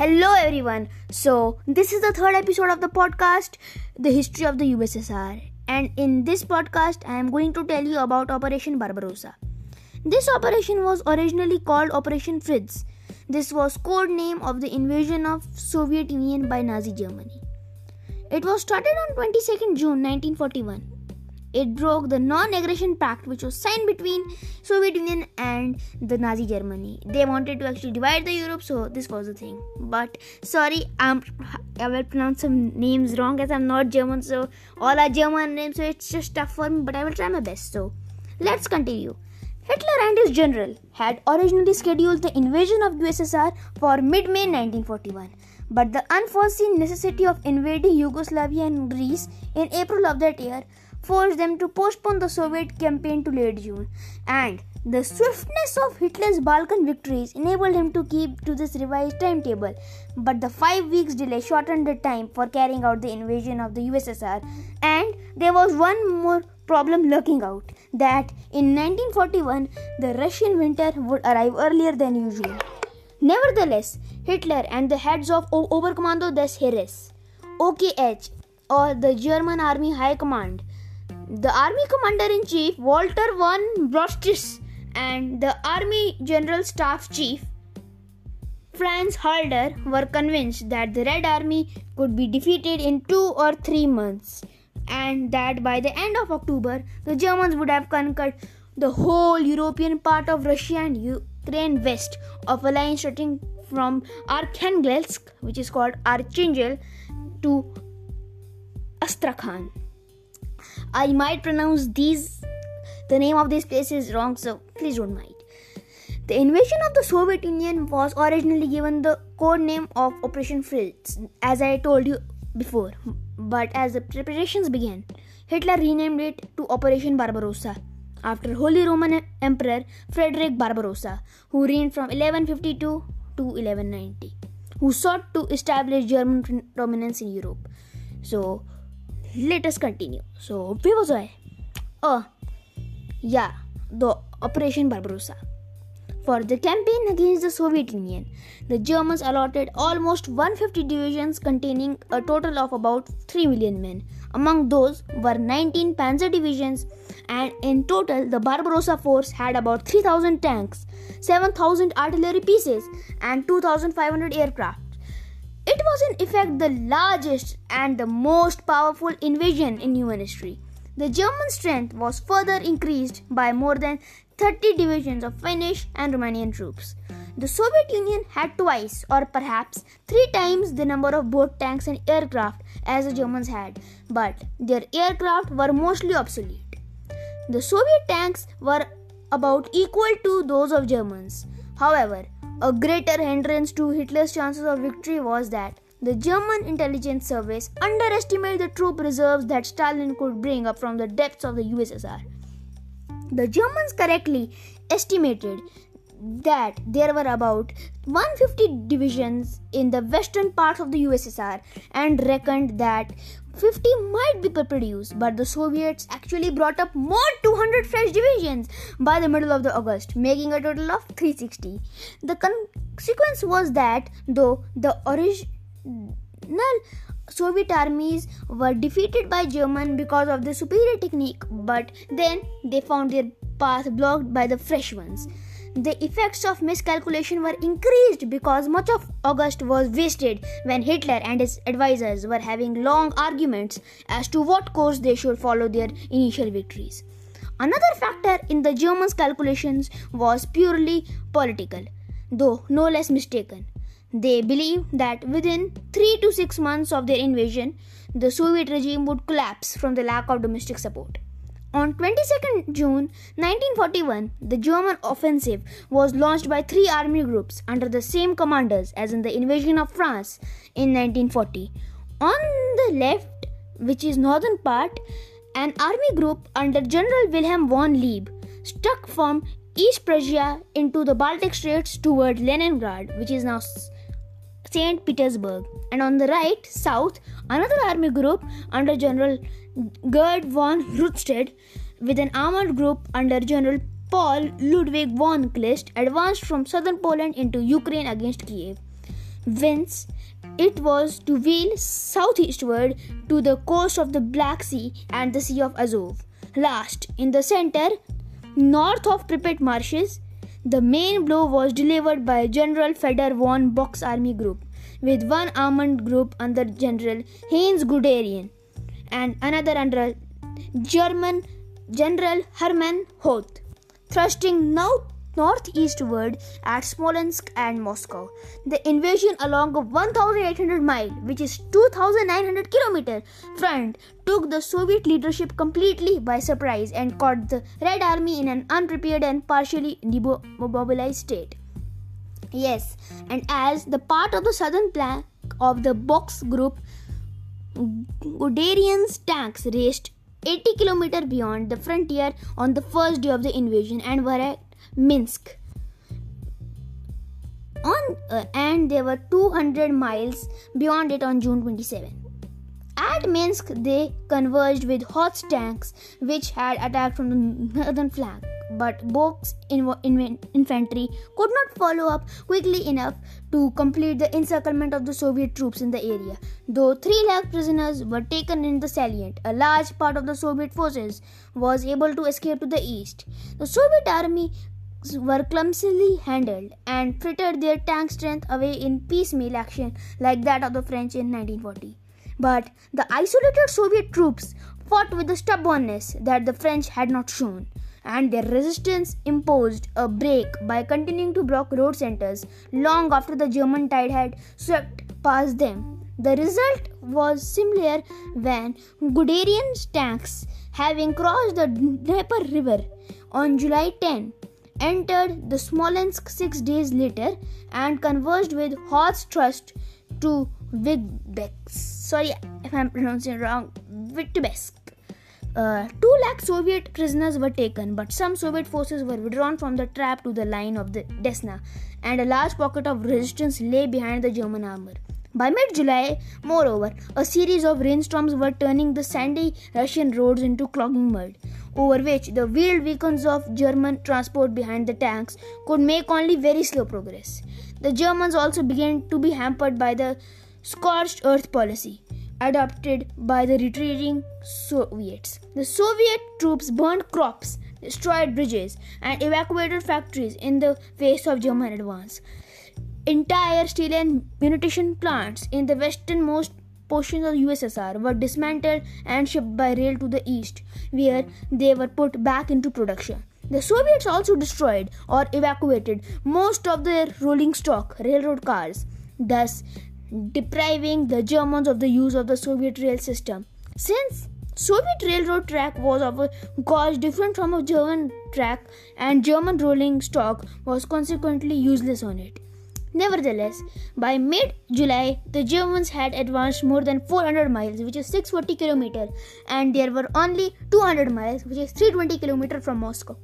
Hello, everyone. So, this is the third episode of the podcast, The History of the USSR. And in this podcast, I am going to tell you about Operation Barbarossa. This operation was originally called Operation Fritz. This was code name of the invasion of Soviet Union by Nazi Germany. It was started on 22nd June 1941 it broke the non-aggression pact which was signed between Soviet Union and the Nazi Germany. They wanted to actually divide the Europe, so this was the thing. But sorry, I'm I will pronounce some names wrong as I'm not German, so all are German names, so it's just tough for me. But I will try my best. So let's continue. Hitler and his general had originally scheduled the invasion of USSR for mid-May 1941 but the unforeseen necessity of invading Yugoslavia and Greece in April of that year forced them to postpone the Soviet campaign to late June, and the swiftness of Hitler's Balkan victories enabled him to keep to this revised timetable. But the five weeks delay shortened the time for carrying out the invasion of the USSR, and there was one more problem lurking out that in 1941 the Russian winter would arrive earlier than usual. Nevertheless, Hitler and the heads of o- Oberkommando des Heeres, OKH, or the German Army High Command, the Army Commander in Chief Walter von Brostis and the Army General Staff Chief Franz Halder were convinced that the Red Army could be defeated in two or three months and that by the end of October the Germans would have conquered the whole European part of Russia and Ukraine west of a line stretching from Arkhangelsk, which is called Archangel, to Astrakhan. I might pronounce these the name of these places wrong, so please don't mind. The invasion of the Soviet Union was originally given the code name of Operation Fritz, as I told you before. But as the preparations began, Hitler renamed it to Operation Barbarossa after Holy Roman Emperor Frederick Barbarossa, who reigned from 1152 to 1190, who sought to establish German dominance in Europe. So, let us continue. So, where was I? Oh, yeah, the Operation Barbarossa. For the campaign against the Soviet Union, the Germans allotted almost 150 divisions containing a total of about 3 million men. Among those were 19 panzer divisions, and in total, the Barbarossa force had about 3,000 tanks, 7,000 artillery pieces, and 2,500 aircraft. It was in effect the largest and the most powerful invasion in human history. The German strength was further increased by more than 30 divisions of Finnish and Romanian troops. The Soviet Union had twice, or perhaps three times, the number of both tanks and aircraft as the Germans had, but their aircraft were mostly obsolete. The Soviet tanks were about equal to those of Germans. However, a greater hindrance to Hitler's chances of victory was that the German intelligence service underestimated the troop reserves that Stalin could bring up from the depths of the USSR. The Germans correctly estimated that there were about 150 divisions in the western parts of the USSR and reckoned that 50 might be produced, but the Soviets actually brought up more 200 fresh divisions by the middle of the August, making a total of 360. The consequence was that though the original Soviet armies were defeated by German because of the superior technique, but then they found their path blocked by the fresh ones. The effects of miscalculation were increased because much of August was wasted when Hitler and his advisors were having long arguments as to what course they should follow their initial victories. Another factor in the Germans' calculations was purely political, though no less mistaken. They believed that within 3 to 6 months of their invasion, the Soviet regime would collapse from the lack of domestic support. On 22nd June 1941, the German offensive was launched by three army groups under the same commanders as in the invasion of France in 1940. On the left, which is northern part, an army group under General Wilhelm von Leeb struck from East Prussia into the Baltic States toward Leningrad, which is now St. Petersburg. And on the right, south, another army group under General Gerd von Rundstedt with an armored group under General Paul Ludwig von Kleist advanced from southern Poland into Ukraine against Kiev. whence it was to wheel southeastward to the coast of the Black Sea and the Sea of Azov. Last, in the center, north of Pripyat marshes, the main blow was delivered by General Fedor von Bock's army group, with one armored group under General Heinz Guderian and another under German General Hermann Hoth, thrusting now northeastward at Smolensk and Moscow. The invasion along a 1800 mile, which is 2900 kilometer front took the Soviet leadership completely by surprise and caught the Red Army in an unprepared and partially demobilized state. Yes, and as the part of the southern flank of the Bock's group, Guderian's tanks raced 80 km beyond the frontier on the first day of the invasion and were Minsk. On uh, and they were 200 miles beyond it on June 27. At Minsk, they converged with Hoth's tanks, which had attacked from the northern flank but Bock's infantry could not follow up quickly enough to complete the encirclement of the Soviet troops in the area. Though 3 lakh prisoners were taken in the salient, a large part of the Soviet forces was able to escape to the east. The Soviet army were clumsily handled and frittered their tank strength away in piecemeal action like that of the French in 1940. But the isolated Soviet troops fought with the stubbornness that the French had not shown and their resistance imposed a break by continuing to block road centers long after the German tide had swept past them. The result was similar when Guderian's tanks, having crossed the Dnieper River on July 10, entered the Smolensk six days later and converged with Hoth's trust to Vitebsk. Sorry if I'm pronouncing wrong. Vitebsk. Uh, two lakh Soviet prisoners were taken, but some Soviet forces were withdrawn from the trap to the line of the Desna, and a large pocket of resistance lay behind the German armor. By mid July, moreover, a series of rainstorms were turning the sandy Russian roads into clogging mud, over which the wheeled vehicles of German transport behind the tanks could make only very slow progress. The Germans also began to be hampered by the scorched earth policy adopted by the retreating Soviets. The Soviet troops burned crops, destroyed bridges, and evacuated factories in the face of German advance. Entire steel and munition plants in the westernmost portions of the USSR were dismantled and shipped by rail to the east, where they were put back into production. The Soviets also destroyed or evacuated most of their rolling stock railroad cars. Thus, depriving the Germans of the use of the Soviet rail system. Since Soviet railroad track was of a gauge different from a German track and German rolling stock was consequently useless on it. Nevertheless, by mid July, the Germans had advanced more than 400 miles, which is 640 km, and there were only 200 miles, which is 320 km from Moscow.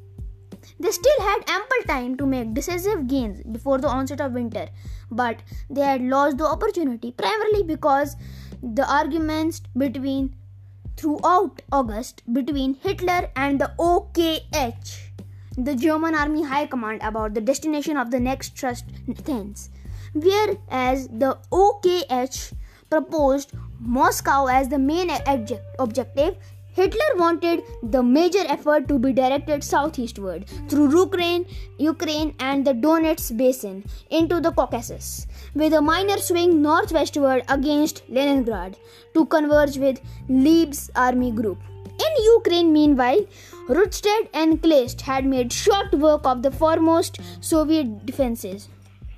They still had ample time to make decisive gains before the onset of winter, but they had lost the opportunity primarily because the arguments between throughout August between Hitler and the OKH, the German Army High Command, about the destination of the next thrust thence, whereas the OKH proposed Moscow as the main object- objective Hitler wanted the major effort to be directed southeastward through Ukraine, Ukraine and the Donetsk basin into the Caucasus, with a minor swing northwestward against Leningrad to converge with Leeb's army group. In Ukraine, meanwhile, Rundstedt and Kleist had made short work of the foremost Soviet defenses,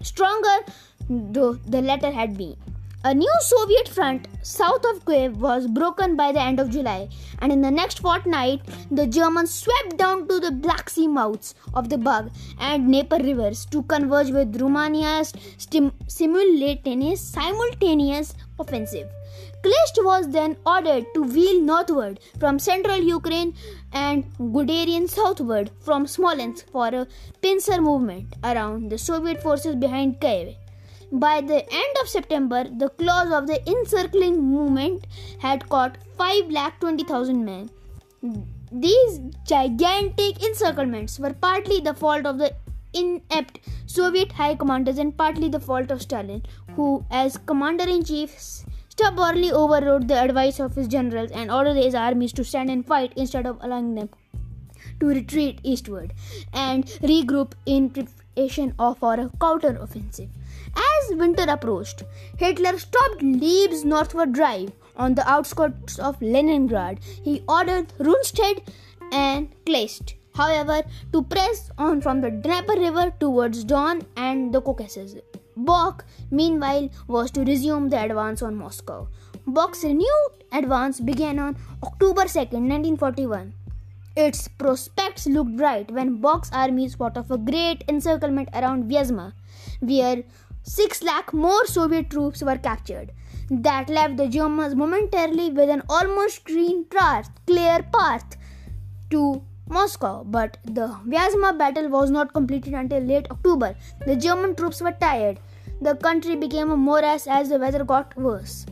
stronger though the latter had been. A new Soviet front south of Kiev was broken by the end of July, and in the next fortnight, the Germans swept down to the Black Sea mouths of the Bug and Dnieper rivers to converge with Romania's stim- simultaneous, simultaneous offensive. Kleist was then ordered to wheel northward from central Ukraine and Guderian southward from Smolensk for a pincer movement around the Soviet forces behind Kiev. By the end of September, the claws of the encircling movement had caught 5,20,000 men. These gigantic encirclements were partly the fault of the inept Soviet high commanders and partly the fault of Stalin, who, as commander in chief, stubbornly overrode the advice of his generals and ordered his armies to stand and fight instead of allowing them to retreat eastward and regroup in preparation for a counter-offensive. As winter approached, Hitler stopped Leeb's northward drive on the outskirts of Leningrad. He ordered Rundstedt and Kleist, however, to press on from the Dnieper River towards Don and the Caucasus. Bock, meanwhile, was to resume the advance on Moscow. Bock's renewed advance began on October 2, 1941. Its prospects looked bright when Bock's armies fought off a great encirclement around Vyazma, where 6 lakh more Soviet troops were captured. That left the Germans momentarily with an almost clean path, clear path to Moscow, but the Vyazma battle was not completed until late October. The German troops were tired. The country became a morass as the weather got worse.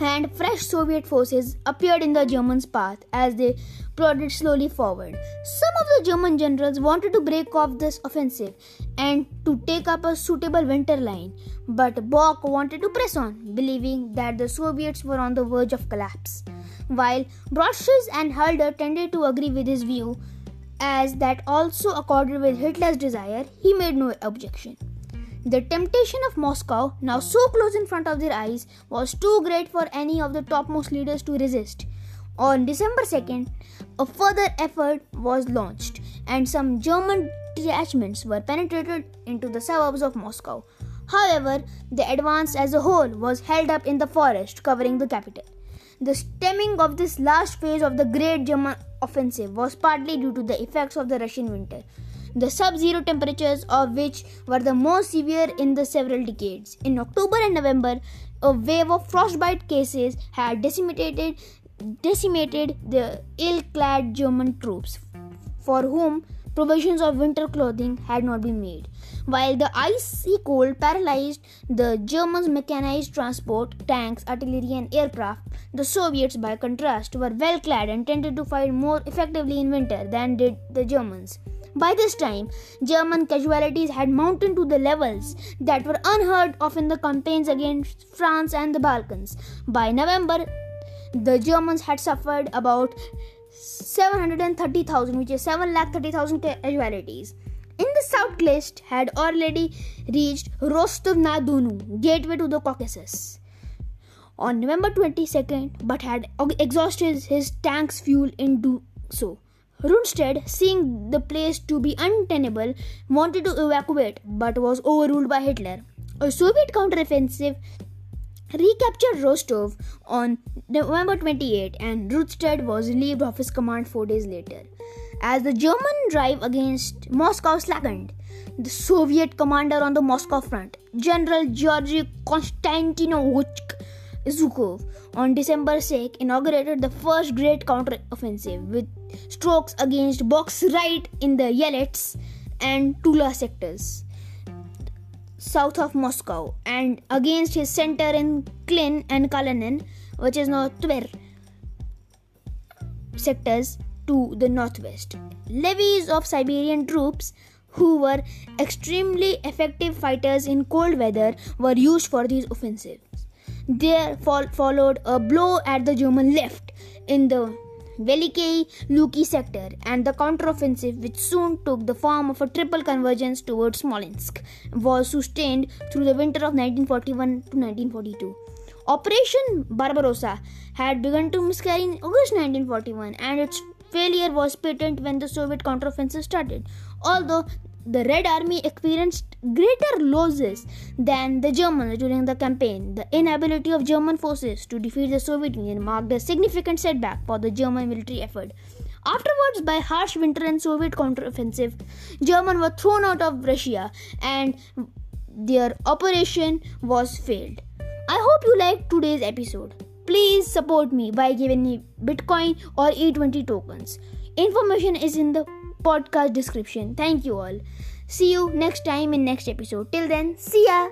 And fresh Soviet forces appeared in the Germans' path as they plodded slowly forward. Some of the German generals wanted to break off this offensive and to take up a suitable winter line, but Bock wanted to press on, believing that the Soviets were on the verge of collapse. While Broshuis and Halder tended to agree with his view, as that also accorded with Hitler's desire, he made no objection. The temptation of Moscow, now so close in front of their eyes, was too great for any of the topmost leaders to resist. On December 2nd, a further effort was launched, and some German detachments were penetrated into the suburbs of Moscow. However, the advance as a whole was held up in the forest covering the capital. The stemming of this last phase of the Great German Offensive was partly due to the effects of the Russian winter, the sub zero temperatures of which were the most severe in the several decades. In October and November, a wave of frostbite cases had decimated decimated the ill-clad German troops, for whom provisions of winter clothing had not been made. While the icy cold paralyzed the Germans' mechanized transport, tanks, artillery, and aircraft, the Soviets, by contrast, were well clad and tended to fight more effectively in winter than did the Germans. By this time, German casualties had mounted to the levels that were unheard of in the campaigns against France and the Balkans. By November, the Germans had suffered about 730,000, which is 7,30,000 casualties. In the south Kleist had already reached Rostov na Donu, gateway to the Caucasus, on November 22nd, but had exhausted his tank's fuel in doing so. Rundstedt, seeing the place to be untenable, wanted to evacuate but was overruled by Hitler. A Soviet counteroffensive recaptured Rostov on November 28 and Rundstedt was relieved of his command four days later. As the German drive against Moscow slackened, the Soviet commander on the Moscow front, General Georgy Konstantinovich Zhukov, on December 6 inaugurated the first great counter-offensive with strokes against Bock's right in the Yelets and Tula sectors south of Moscow and against his center in Klin and Kalinin, which is now Tver sectors to the northwest. Levies of Siberian troops who were extremely effective fighters in cold weather were used for these offensives. There followed a blow at the German left in the Veliky Luki sector and the counteroffensive, which soon took the form of a triple convergence towards Smolensk, was sustained through the winter of 1941 to 1942. Operation Barbarossa had begun to miscarry in August 1941 and its failure was patent when the Soviet counteroffensive started. Although the Red Army experienced greater losses than the Germans during the campaign. The inability of German forces to defeat the Soviet Union marked a significant setback for the German military effort. Afterwards, by harsh winter and Soviet counteroffensive, Germans were thrown out of Russia and their operation was failed. I hope you liked today's episode. Please support me by giving me Bitcoin or E20 tokens. Information is in the podcast description. Thank you all. See you next time in next episode. Till then, see ya.